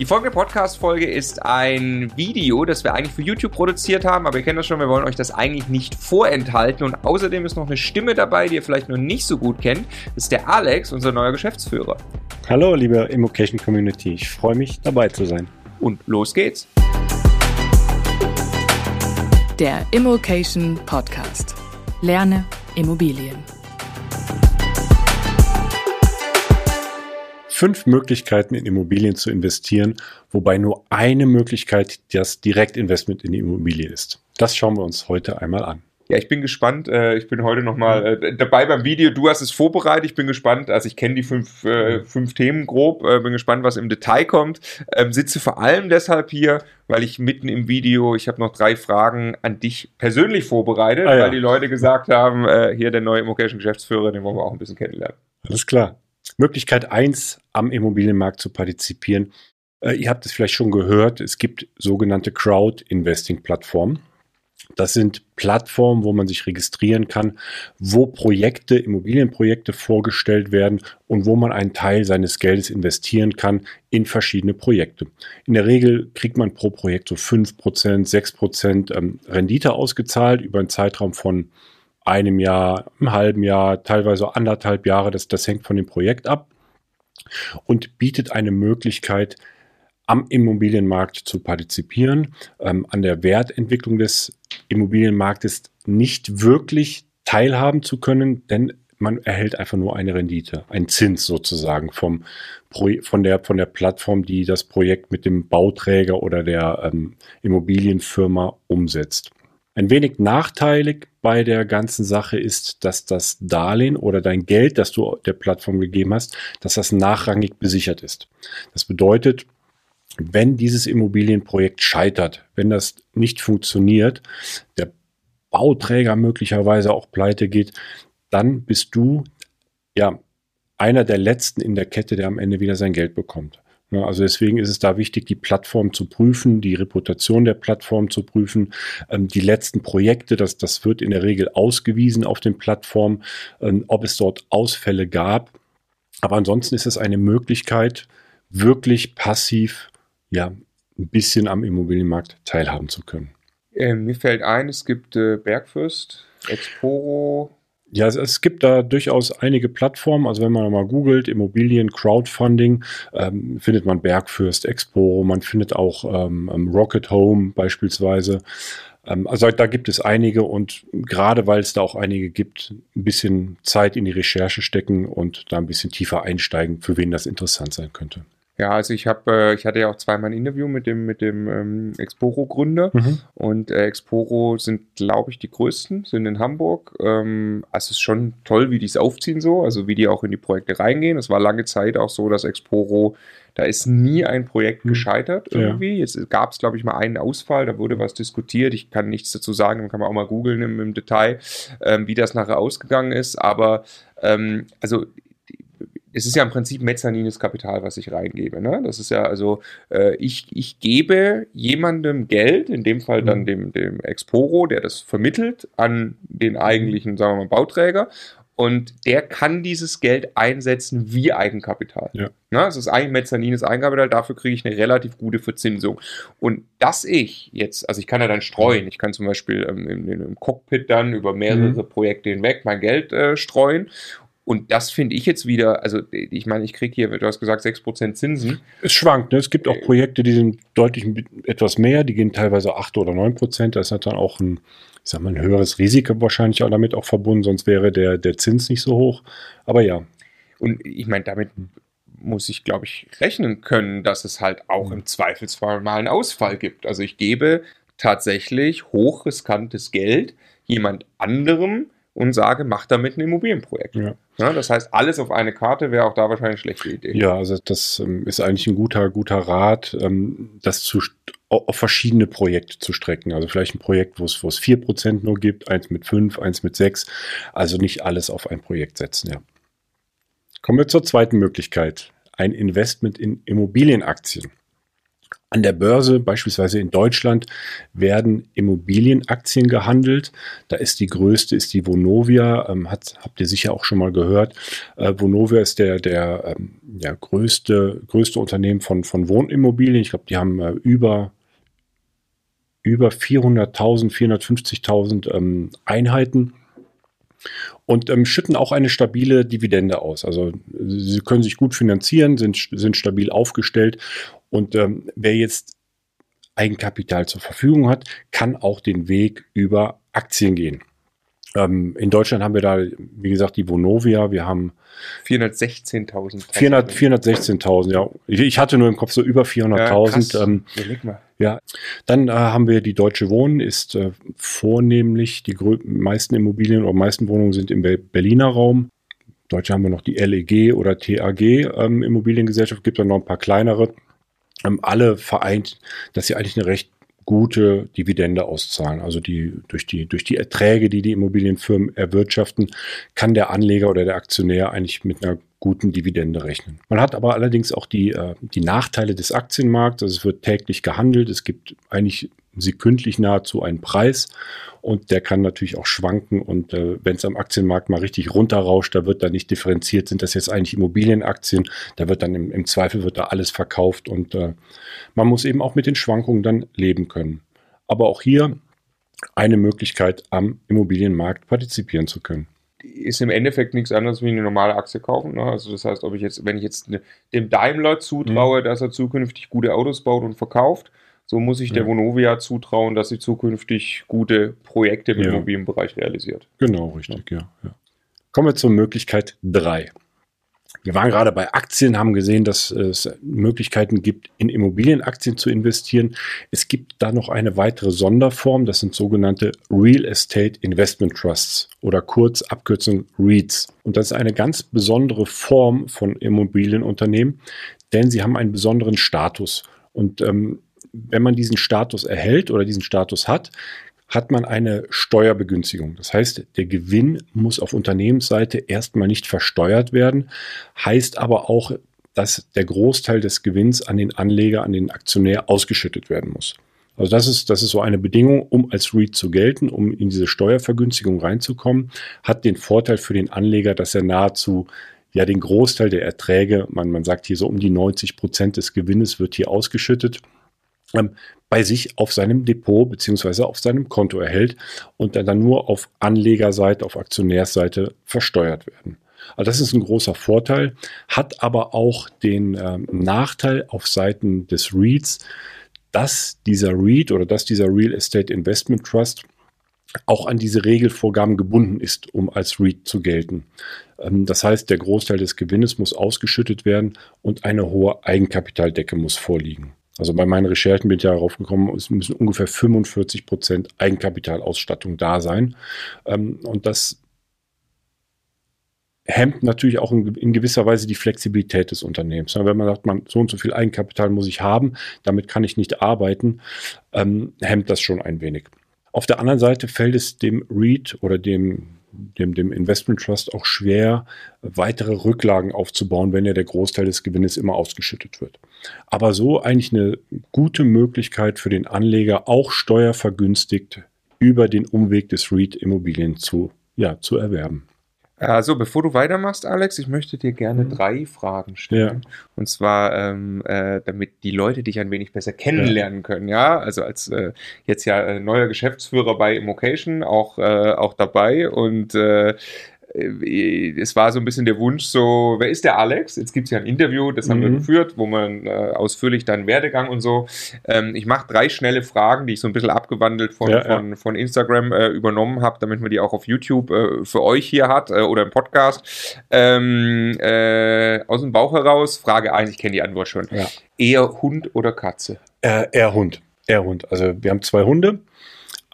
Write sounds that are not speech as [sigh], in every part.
Die folgende Podcast-Folge ist ein Video, das wir eigentlich für YouTube produziert haben, aber ihr kennt das schon, wir wollen euch das eigentlich nicht vorenthalten. Und außerdem ist noch eine Stimme dabei, die ihr vielleicht noch nicht so gut kennt. Das ist der Alex, unser neuer Geschäftsführer. Hallo, liebe Immocation Community. Ich freue mich, dabei zu sein. Und los geht's. Der Immocation Podcast. Lerne Immobilien. Fünf Möglichkeiten in Immobilien zu investieren, wobei nur eine Möglichkeit das Direktinvestment in die Immobilie ist. Das schauen wir uns heute einmal an. Ja, ich bin gespannt. Äh, ich bin heute nochmal äh, dabei beim Video. Du hast es vorbereitet. Ich bin gespannt. Also ich kenne die fünf, äh, fünf Themen grob. bin gespannt, was im Detail kommt. Ähm, sitze vor allem deshalb hier, weil ich mitten im Video, ich habe noch drei Fragen an dich persönlich vorbereitet, ah, ja. weil die Leute gesagt haben, hier der neue Immocation-Geschäftsführer, den wollen wir auch ein bisschen kennenlernen. Alles klar. Möglichkeit eins am Immobilienmarkt zu partizipieren. Äh, ihr habt es vielleicht schon gehört, es gibt sogenannte Crowd-Investing-Plattformen. Das sind Plattformen, wo man sich registrieren kann, wo Projekte, Immobilienprojekte vorgestellt werden und wo man einen Teil seines Geldes investieren kann in verschiedene Projekte. In der Regel kriegt man pro Projekt so 5%, 6% ähm, Rendite ausgezahlt über einen Zeitraum von einem Jahr, einem halben Jahr, teilweise anderthalb Jahre. Das, das hängt von dem Projekt ab und bietet eine Möglichkeit, am Immobilienmarkt zu partizipieren, ähm, an der Wertentwicklung des Immobilienmarktes nicht wirklich teilhaben zu können, denn man erhält einfach nur eine Rendite, einen Zins sozusagen vom von der von der Plattform, die das Projekt mit dem Bauträger oder der ähm, Immobilienfirma umsetzt. Ein wenig nachteilig bei der ganzen Sache ist, dass das Darlehen oder dein Geld, das du der Plattform gegeben hast, dass das nachrangig besichert ist. Das bedeutet, wenn dieses Immobilienprojekt scheitert, wenn das nicht funktioniert, der Bauträger möglicherweise auch pleite geht, dann bist du ja einer der letzten in der Kette, der am Ende wieder sein Geld bekommt. Also deswegen ist es da wichtig, die Plattform zu prüfen, die Reputation der Plattform zu prüfen, ähm, die letzten Projekte, das, das wird in der Regel ausgewiesen auf den Plattformen, ähm, ob es dort Ausfälle gab. Aber ansonsten ist es eine Möglichkeit, wirklich passiv, ja, ein bisschen am Immobilienmarkt teilhaben zu können. Äh, mir fällt ein, es gibt äh, Bergfürst, Exporo, ja, es, es, gibt da durchaus einige Plattformen. Also wenn man mal googelt, Immobilien, Crowdfunding, ähm, findet man Bergfürst, Expo, man findet auch ähm, ähm, Rocket Home beispielsweise. Ähm, also da gibt es einige und gerade weil es da auch einige gibt, ein bisschen Zeit in die Recherche stecken und da ein bisschen tiefer einsteigen, für wen das interessant sein könnte. Ja, also ich habe, äh, ich hatte ja auch zweimal ein Interview mit dem mit dem ähm, Exporo-Gründer mhm. und äh, Exporo sind, glaube ich, die größten, sind in Hamburg. Ähm, also es ist schon toll, wie die es aufziehen so, also wie die auch in die Projekte reingehen. Es war lange Zeit auch so, dass Exporo, da ist nie ein Projekt mhm. gescheitert irgendwie. Ja. Jetzt gab es, glaube ich, mal einen Ausfall, da wurde was diskutiert. Ich kann nichts dazu sagen, dann kann man auch mal googeln im, im Detail, ähm, wie das nachher ausgegangen ist. Aber ähm, also es ist ja im Prinzip mezzanines Kapital, was ich reingebe. Ne? Das ist ja also, äh, ich, ich gebe jemandem Geld, in dem Fall dann mhm. dem, dem Exporo, der das vermittelt, an den eigentlichen, sagen wir mal, Bauträger. Und der kann dieses Geld einsetzen wie Eigenkapital. Ja. Na, es ist eigentlich mezzanines Eigenkapital, dafür kriege ich eine relativ gute Verzinsung. Und dass ich jetzt, also ich kann ja dann streuen, ich kann zum Beispiel ähm, im, im, Cockpit dann über mehrere mhm. Projekte hinweg mein Geld äh, streuen und das finde ich jetzt wieder, also ich meine, ich kriege hier, du hast gesagt, 6% Zinsen. Es schwankt, ne? es gibt auch äh, Projekte, die sind deutlich etwas mehr, die gehen teilweise 8 oder 9%. Da ist dann auch ein, ich sag mal, ein höheres Risiko wahrscheinlich auch damit auch verbunden, sonst wäre der, der Zins nicht so hoch. Aber ja. Und ich meine, damit muss ich, glaube ich, rechnen können, dass es halt auch im Zweifelsfall mal einen Ausfall gibt. Also ich gebe tatsächlich hochriskantes Geld jemand anderem, und sage, mach damit ein Immobilienprojekt. Ja. ja. das heißt, alles auf eine Karte wäre auch da wahrscheinlich eine schlechte Idee. Ja, also das ähm, ist eigentlich ein guter, guter Rat, ähm, das zu, auf verschiedene Projekte zu strecken. Also vielleicht ein Projekt, wo es, wo es 4% nur gibt, eins mit 5, eins mit 6. Also nicht alles auf ein Projekt setzen, ja. Kommen wir zur zweiten Möglichkeit. Ein Investment in Immobilienaktien. An der Börse, beispielsweise in Deutschland, werden Immobilienaktien gehandelt. Da ist die größte, ist die Vonovia, ähm, hat, habt ihr sicher auch schon mal gehört. Äh, Vonovia ist der, der ähm, ja, größte, größte Unternehmen von, von Wohnimmobilien. Ich glaube, die haben äh, über, über 400.000, 450.000 ähm, Einheiten und ähm, schütten auch eine stabile Dividende aus. Also sie können sich gut finanzieren, sind, sind stabil aufgestellt und ähm, wer jetzt Eigenkapital zur Verfügung hat, kann auch den Weg über Aktien gehen. Ähm, in Deutschland haben wir da, wie gesagt, die Vonovia. Wir haben 416.000. 416.000, ja. Ich, ich, hatte nur im Kopf so über 400.000. Ja, ähm, ja, dann äh, haben wir die Deutsche Wohnen, ist äh, vornehmlich die meisten Immobilien oder meisten Wohnungen sind im Berliner Raum. Deutsche haben wir noch die LEG oder TAG ähm, Immobiliengesellschaft, gibt dann noch ein paar kleinere. Ähm, alle vereint, dass sie eigentlich eine recht gute Dividende auszahlen. Also die, durch, die, durch die Erträge, die die Immobilienfirmen erwirtschaften, kann der Anleger oder der Aktionär eigentlich mit einer guten Dividende rechnen. Man hat aber allerdings auch die, äh, die Nachteile des Aktienmarkts. Also es wird täglich gehandelt. Es gibt eigentlich sekündlich nahezu einen Preis und der kann natürlich auch schwanken und äh, wenn es am Aktienmarkt mal richtig runterrauscht, da wird dann nicht differenziert, sind das jetzt eigentlich Immobilienaktien, da wird dann im, im Zweifel wird da alles verkauft und äh, man muss eben auch mit den Schwankungen dann leben können. Aber auch hier eine Möglichkeit am Immobilienmarkt partizipieren zu können ist im Endeffekt nichts anderes wie eine normale Aktie kaufen. Ne? Also das heißt, ob ich jetzt, wenn ich jetzt ne, dem Daimler zutraue, mhm. dass er zukünftig gute Autos baut und verkauft, so muss ich der Vonovia zutrauen, dass sie zukünftig gute Projekte im ja. Immobilienbereich realisiert. Genau, richtig, ja. ja. Kommen wir zur Möglichkeit 3. Wir waren gerade bei Aktien, haben gesehen, dass es Möglichkeiten gibt, in Immobilienaktien zu investieren. Es gibt da noch eine weitere Sonderform, das sind sogenannte Real Estate Investment Trusts oder kurz Abkürzung REITs. Und das ist eine ganz besondere Form von Immobilienunternehmen, denn sie haben einen besonderen Status. Und ähm, wenn man diesen Status erhält oder diesen Status hat, hat man eine Steuerbegünstigung. Das heißt, der Gewinn muss auf Unternehmensseite erstmal nicht versteuert werden, heißt aber auch, dass der Großteil des Gewinns an den Anleger, an den Aktionär ausgeschüttet werden muss. Also das ist, das ist so eine Bedingung, um als REIT zu gelten, um in diese Steuervergünstigung reinzukommen, hat den Vorteil für den Anleger, dass er nahezu ja den Großteil der Erträge, man, man sagt hier so um die 90 Prozent des Gewinnes wird hier ausgeschüttet ähm, bei sich auf seinem Depot beziehungsweise auf seinem Konto erhält und dann nur auf Anlegerseite, auf Aktionärsseite versteuert werden. Also das ist ein großer Vorteil, hat aber auch den ähm, Nachteil auf Seiten des REITs, dass dieser REIT oder dass dieser Real Estate Investment Trust auch an diese Regelvorgaben gebunden ist, um als REIT zu gelten. Ähm, das heißt, der Großteil des Gewinnes muss ausgeschüttet werden und eine hohe Eigenkapitaldecke muss vorliegen. Also bei meinen Recherchen bin ich ja darauf gekommen, es müssen ungefähr 45 Prozent Eigenkapitalausstattung da sein. Ähm, und das hemmt natürlich auch in, gewisser Weise die Flexibilität des Unternehmens. Wenn man sagt, man, so und so viel Eigenkapital muss ich haben, damit kann ich nicht arbeiten, ähm, hemmt das schon ein wenig. Auf der anderen Seite fällt es dem REIT oder dem dem, dem Investment Trust auch schwer, weitere Rücklagen aufzubauen, wenn ja der Großteil des Gewinnes immer ausgeschüttet wird. Aber so eigentlich eine gute Möglichkeit für den Anleger, auch steuervergünstigt über den Umweg des REIT Immobilien zu, ja, zu erwerben. Also, bevor du weitermachst, Alex, ich möchte dir gerne mhm. drei Fragen stellen. Ja. Und zwar, ähm, äh, damit die Leute dich ein wenig besser kennenlernen ja. können. Ja, also als äh, jetzt ja äh, neuer Geschäftsführer bei Immocation auch, äh, auch dabei und äh, äh, es war so ein bisschen der Wunsch, so, wer ist der Alex? Jetzt gibt es ja ein Interview, das haben mhm. wir geführt, wo man äh, ausführlich dann Werdegang und so. Ähm, ich mache drei schnelle Fragen, die ich so ein bisschen abgewandelt von, ja, von, ja. von Instagram äh, übernommen habe, damit man die auch auf YouTube äh, für euch hier hat äh, oder im Podcast. Ähm, äh, aus dem Bauch heraus, Frage 1, ich kenne die Antwort schon. Ja. Eher Hund oder Katze? eher Hund. Eher Hund. Also wir haben zwei Hunde.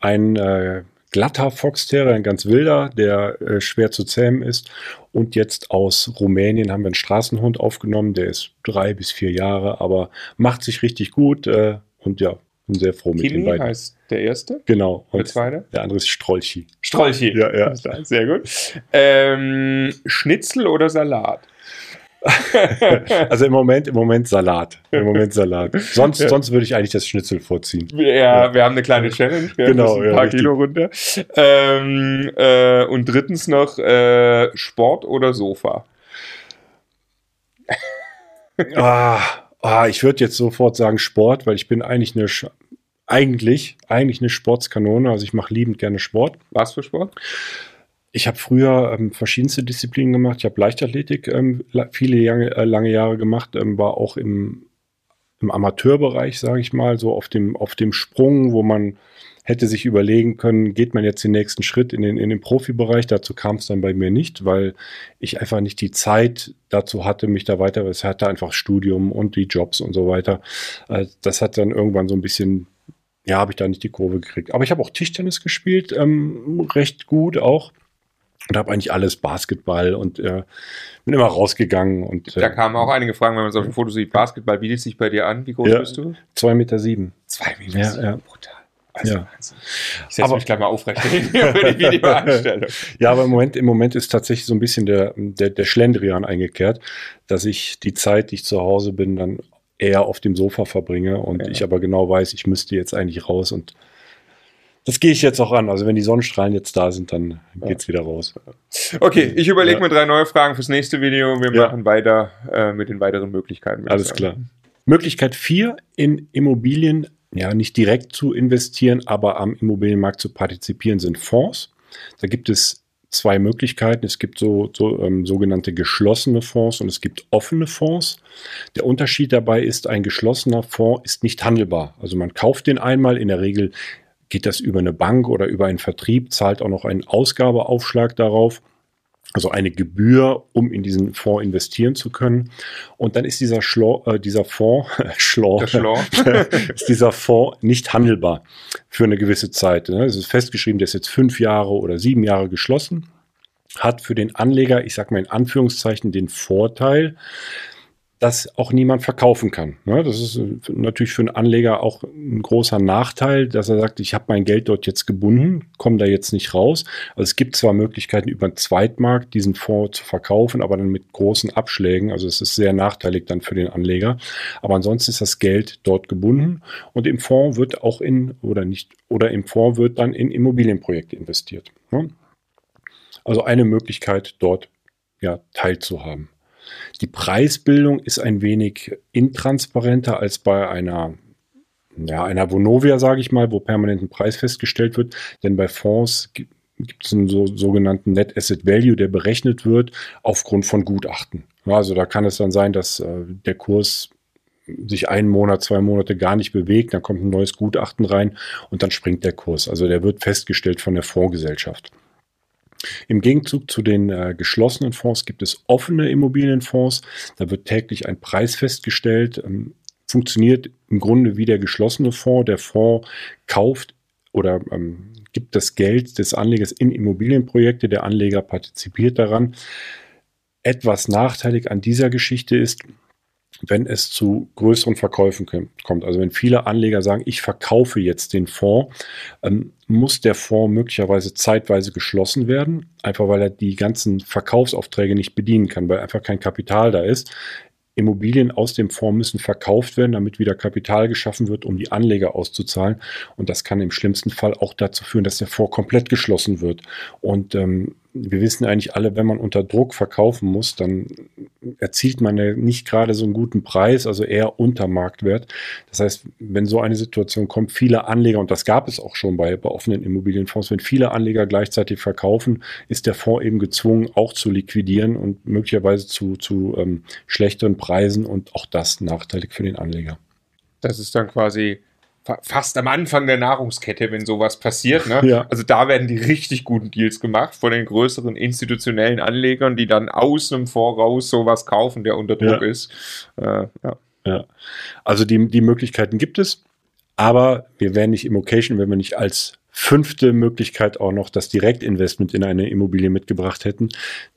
Ein glatter Foxterrier, ein ganz wilder, der äh, schwer zu zähmen ist. Und jetzt aus Rumänien haben wir einen Straßenhund aufgenommen, der ist drei bis vier Jahre, aber macht sich richtig gut äh, und ja, bin sehr froh mit Kimi den beiden. heißt der erste? Genau. Und der zweite? Der andere ist Strolchi. Strolchi. Ja, ja. [laughs] Sehr gut. Ähm, Schnitzel oder Salat? [laughs] also im Moment, im Moment Salat. Im Moment Salat. Sonst, ja. sonst würde ich eigentlich das Schnitzel vorziehen. Ja, ja. wir haben eine kleine Challenge. Wir genau, ein paar ja, Kilo runter. Ähm, äh, und drittens noch äh, Sport oder Sofa. [laughs] ah, ah, ich würde jetzt sofort sagen Sport, weil ich bin eigentlich eine eigentlich, eigentlich eine Sportskanone. Also ich mache liebend gerne Sport. Was für Sport? Ich habe früher ähm, verschiedenste Disziplinen gemacht. Ich habe Leichtathletik ähm, viele lange, äh, lange Jahre gemacht, ähm, war auch im, im Amateurbereich, sage ich mal, so auf dem, auf dem Sprung, wo man hätte sich überlegen können, geht man jetzt den nächsten Schritt in den, in den Profibereich. Dazu kam es dann bei mir nicht, weil ich einfach nicht die Zeit dazu hatte, mich da weiter, es hatte einfach Studium und die Jobs und so weiter. Äh, das hat dann irgendwann so ein bisschen ja, habe ich da nicht die Kurve gekriegt. Aber ich habe auch Tischtennis gespielt, ähm, recht gut auch. Und habe eigentlich alles Basketball und äh, bin immer rausgegangen. Und, äh, da kamen auch einige Fragen, wenn man so auf dem Foto sieht, Basketball bietet sich bei dir an. Wie groß ja, bist du? Zwei Meter. sieben. Zwei Meter. Ja, sieben. ja. Brutal. Also, ja. Ich setze mich gleich mal aufrecht für die Videoanstellung. [laughs] ja, aber im Moment, im Moment ist tatsächlich so ein bisschen der, der, der Schlendrian eingekehrt, dass ich die Zeit, die ich zu Hause bin, dann eher auf dem Sofa verbringe und ja. ich aber genau weiß, ich müsste jetzt eigentlich raus und das gehe ich jetzt auch an. Also wenn die Sonnenstrahlen jetzt da sind, dann geht's ja. wieder raus. Okay, ich überlege ja. mir drei neue Fragen fürs nächste Video. Wir ja. machen weiter äh, mit den weiteren Möglichkeiten. Alles klar. Möglichkeit vier in Immobilien, ja, nicht direkt zu investieren, aber am Immobilienmarkt zu partizipieren, sind Fonds. Da gibt es zwei Möglichkeiten. Es gibt so, so ähm, sogenannte geschlossene Fonds und es gibt offene Fonds. Der Unterschied dabei ist, ein geschlossener Fonds ist nicht handelbar. Also man kauft den einmal, in der Regel geht das über eine Bank oder über einen Vertrieb, zahlt auch noch einen Ausgabeaufschlag darauf also eine Gebühr, um in diesen Fonds investieren zu können. Und dann ist dieser, Schlo äh, dieser Fonds, [laughs] Schlor, [laughs] ist dieser Fonds nicht handelbar für eine gewisse Zeit. Ne? Es ist festgeschrieben, der ist jetzt fünf Jahre oder sieben Jahre geschlossen, hat für den Anleger, ich sage mal in Anführungszeichen, den Vorteil, das auch niemand verkaufen kann. Ne? Das ist äh, natürlich für einen Anleger auch ein großer Nachteil, dass er sagt, ich habe mein Geld dort jetzt gebunden, komme da jetzt nicht raus. Also es gibt zwar Möglichkeiten über den Zweitmarkt diesen Fonds zu verkaufen, aber dann mit großen Abschlägen. Also es ist sehr nachteilig dann für den Anleger. Aber ansonsten ist das Geld dort gebunden und im Fonds wird auch in oder nicht oder im Fonds wird dann in Immobilienprojekte investiert. Ne? Also eine Möglichkeit dort ja teilzuhaben. Die Preisbildung ist ein wenig intransparenter als bei einer ja, einer Vonovia, sage ich mal, wo permanent ein Preis festgestellt wird. Denn bei Fonds gibt es einen so, sogenannten Net Asset Value, der berechnet wird aufgrund von Gutachten. Also da kann es dann sein, dass äh, der Kurs sich einen Monat, zwei Monate gar nicht bewegt, dann kommt ein neues Gutachten rein und dann springt der Kurs. Also der wird festgestellt von der Fondsgesellschaft. Im Gegenzug zu den äh, geschlossenen Fonds gibt es offene Immobilienfonds. Da wird täglich ein Preis festgestellt. Ähm, funktioniert im Grunde wie der geschlossene Fonds. Der Fonds kauft oder ähm, gibt das Geld des Anlegers in Immobilienprojekte. Der Anleger partizipiert daran. Etwas nachteilig an dieser Geschichte ist, wenn es zu größeren Verkäufen kommt. Also wenn viele Anleger sagen, ich verkaufe jetzt den Fonds, ähm, muss der Fonds möglicherweise zeitweise geschlossen werden, einfach weil er die ganzen Verkaufsaufträge nicht bedienen kann, weil einfach kein Kapital da ist. Immobilien aus dem Fonds müssen verkauft werden, damit wieder Kapital geschaffen wird, um die Anleger auszuzahlen. Und das kann im schlimmsten Fall auch dazu führen, dass der Fonds komplett geschlossen wird. Und ähm, wir wissen eigentlich alle, wenn man unter Druck verkaufen muss, dann erzielt man ja nicht gerade so einen guten Preis, also eher unter Marktwert. Das heißt, wenn so eine Situation kommt, viele Anleger, und das gab es auch schon bei, bei offenen Immobilienfonds, wenn viele Anleger gleichzeitig verkaufen, ist der Fonds eben gezwungen, auch zu liquidieren und möglicherweise zu, zu ähm, schlechteren Preisen und auch das nachteilig für den Anleger. Das ist dann quasi fast am Anfang der Nahrungskette, wenn sowas passiert. Ne? Ja. Also da werden die richtig guten Deals gemacht von den größeren institutionellen Anlegern, die dann aus einem Voraus sowas kaufen, der unter Druck ja. ist. Äh, ja. ja. Also die, die Möglichkeiten gibt es, aber wir wären nicht Immocation, wenn wir nicht als fünfte Möglichkeit auch noch das Direktinvestment in eine Immobilie mitgebracht hätten.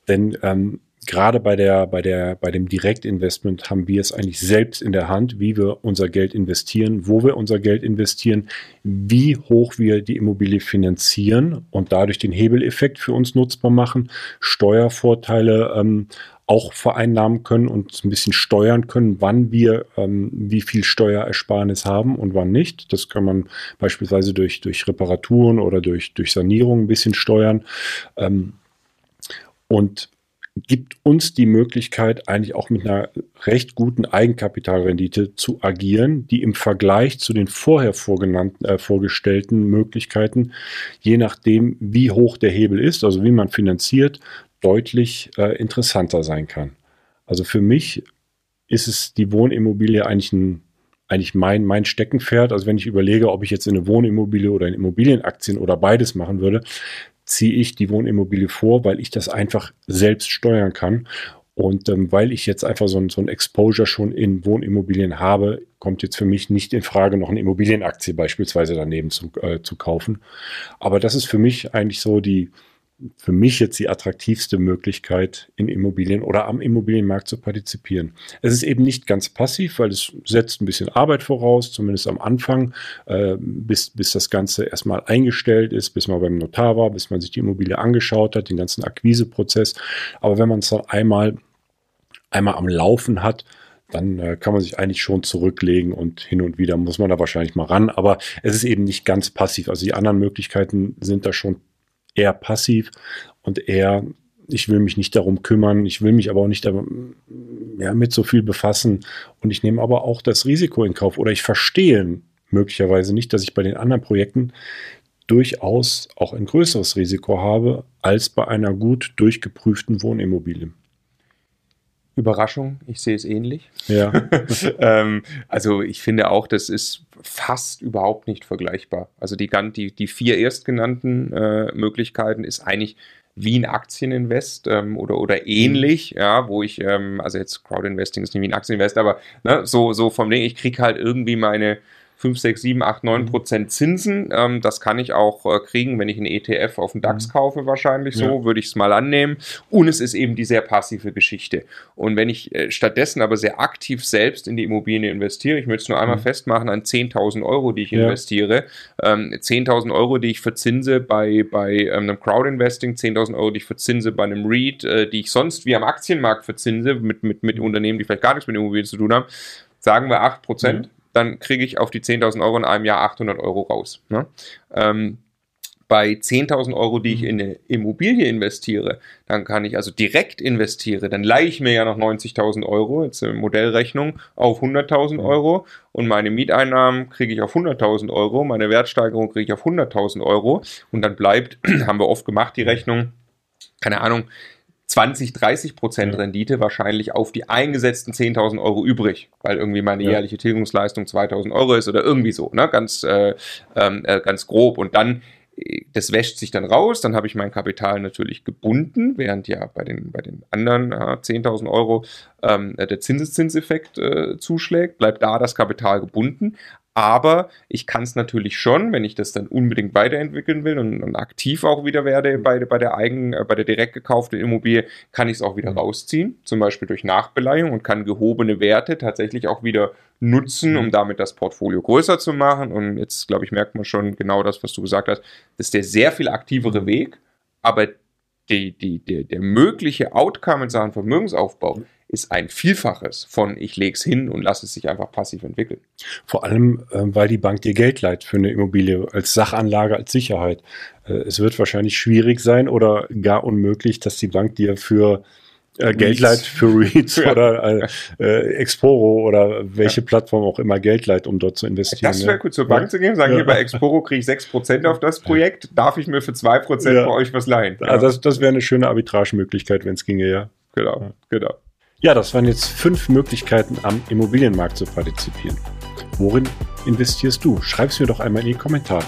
Denn ähm, gerade bei der, bei der, bei dem Direktinvestment haben wir es eigentlich selbst in der Hand, wie wir unser Geld investieren, wo wir unser Geld investieren, wie hoch wir die Immobilie finanzieren und dadurch den Hebeleffekt für uns nutzbar machen, Steuervorteile ähm, auch vereinnahmen können und ein bisschen steuern können, wann wir ähm, wie viel Steuerersparnis haben und wann nicht. Das kann man beispielsweise durch, durch Reparaturen oder durch, durch Sanierung ein bisschen steuern. Ähm, und gibt uns die Möglichkeit, eigentlich auch mit einer recht guten Eigenkapitalrendite zu agieren, die im Vergleich zu den vorher vorgenannten, äh, vorgestellten Möglichkeiten, je nachdem, wie hoch der Hebel ist, also wie man finanziert, deutlich äh, interessanter sein kann. Also für mich ist es die Wohnimmobilie eigentlich ein eigentlich mein, mein Steckenpferd. Also wenn ich überlege, ob ich jetzt in eine Wohnimmobilie oder in Immobilienaktien oder beides machen würde, ziehe ich die Wohnimmobilie vor, weil ich das einfach selbst steuern kann. Und ähm, weil ich jetzt einfach so ein, so ein Exposure schon in Wohnimmobilien habe, kommt jetzt für mich nicht in Frage, noch eine Immobilienaktie beispielsweise daneben zu, äh, zu kaufen. Aber das ist für mich eigentlich so die, für mich jetzt die attraktivste Möglichkeit, in Immobilien oder am Immobilienmarkt zu partizipieren. Es ist eben nicht ganz passiv, weil es setzt ein bisschen Arbeit voraus, zumindest am Anfang, äh, bis, bis das Ganze erstmal eingestellt ist, bis man beim Notar war, bis man sich die Immobilie angeschaut hat, den ganzen Akquiseprozess. Aber wenn man es dann einmal, einmal am Laufen hat, dann äh, kann man sich eigentlich schon zurücklegen und hin und wieder muss man da wahrscheinlich mal ran. Aber es ist eben nicht ganz passiv. Also die anderen Möglichkeiten sind da schon eher passiv und eher, ich will mich nicht darum kümmern, ich will mich aber auch nicht ja, mit so viel befassen und ich nehme aber auch das Risiko in Kauf oder ich verstehe möglicherweise nicht, dass ich bei den anderen Projekten durchaus auch ein größeres Risiko habe als bei einer gut durchgeprüften Wohnimmobilie. Überraschung, ich sehe es ähnlich. Ja. [laughs] [laughs] ähm, also ich finde auch, das ist fast überhaupt nicht vergleichbar. Also die, die, die vier erstgenannten äh, Möglichkeiten ist eigentlich wie ein Aktieninvest ähm, oder, oder ähnlich, ja, wo ich, ähm, also jetzt Crowdinvesting ist nicht wie ein Aktieninvest, aber ne, so, so vom Ding, ich kriege halt irgendwie meine 5, 6, 7, 8, 9 Prozent Zinsen. Ähm, das kann ich auch äh, kriegen, wenn ich einen ETF auf den DAX mhm. kaufe, wahrscheinlich so, ja. würde ich es mal annehmen. Und es ist eben die sehr passive Geschichte. Und wenn ich äh, stattdessen aber sehr aktiv selbst in die Immobilie investiere, ich möchte es nur einmal mhm. festmachen an 10.000 Euro, die ich ja. investiere, ähm, 10.000 Euro, die ich verzinse bei, bei ähm, einem Crowdinvesting, 10.000 Euro, die ich verzinse bei einem REIT, äh, die ich sonst wie am Aktienmarkt verzinse, mit, mit, mit Unternehmen, die vielleicht gar nichts mit Immobilien zu tun haben, sagen wir 8 Prozent. Mhm dann kriege ich auf die 10.000 Euro in einem Jahr 800 Euro raus. Ne? Ähm, bei 10.000 Euro, die ich mhm. in eine Immobilie investiere, dann kann ich also direkt investiere, dann leihe ich mir ja noch 90.000 Euro, jetzt eine Modellrechnung, auf 100.000 mhm. Euro und meine Mieteinnahmen kriege ich auf 100.000 Euro, meine Wertsteigerung kriege ich auf 100.000 Euro und dann bleibt, [clears throat] haben wir oft gemacht, die Rechnung, keine Ahnung, 20, 30 Prozent. Rendite wahrscheinlich auf die eingesetzten 10.000 Euro übrig, weil irgendwie meine ja. jährliche Tilgungsleistung 2.000 Euro ist oder irgendwie so, ne? ganz, äh, ähm, äh, ganz grob. Und dann, äh, das wäscht sich dann raus, dann habe ich mein Kapital natürlich gebunden, während ja bei den, bei den anderen äh, 10.000 Euro ähm, der Zinseszinseffekt äh, zuschlägt, bleibt da das Kapital gebunden. Aber ich kann es natürlich schon, wenn ich das dann unbedingt weiterentwickeln will und, und aktiv auch wieder werde bei, bei der eigen, äh, bei der direkt gekauften Immobilie, kann ich es auch wieder mhm. rausziehen, zum Beispiel durch Nachbeleihung und kann gehobene Werte tatsächlich auch wieder nutzen, um mhm. damit das Portfolio größer zu machen. Und jetzt, glaube ich, merkt man schon genau das, was du gesagt hast. Das ist der sehr viel aktivere mhm. Weg, aber die, die, der, der mögliche Outcome in Sachen Vermögensaufbau ist ein Vielfaches von ich lege es hin und lasse es sich einfach passiv entwickeln. Vor allem, äh, weil die Bank dir Geld leiht für eine Immobilie als Sachanlage, als Sicherheit. Äh, es wird wahrscheinlich schwierig sein oder gar unmöglich, dass die Bank dir für äh, Geld leiht für REITs [laughs] ja. oder äh, äh, Exporo oder welche ja. Plattform auch immer Geld leiht, um dort zu investieren. Das wäre gut, zur Bank zu gehen, sagen, ja. hier bei Exporo kriege ich 6% auf das Projekt, darf ich mir für 2% ja. bei euch was leihen? Also das, das wäre eine schöne Arbitragemöglichkeit, wenn es ginge, ja. Genau, genau. Ja, das waren jetzt fünf Möglichkeiten, am Immobilienmarkt zu partizipieren. Worin investierst du? Schreib es mir doch einmal in die Kommentare.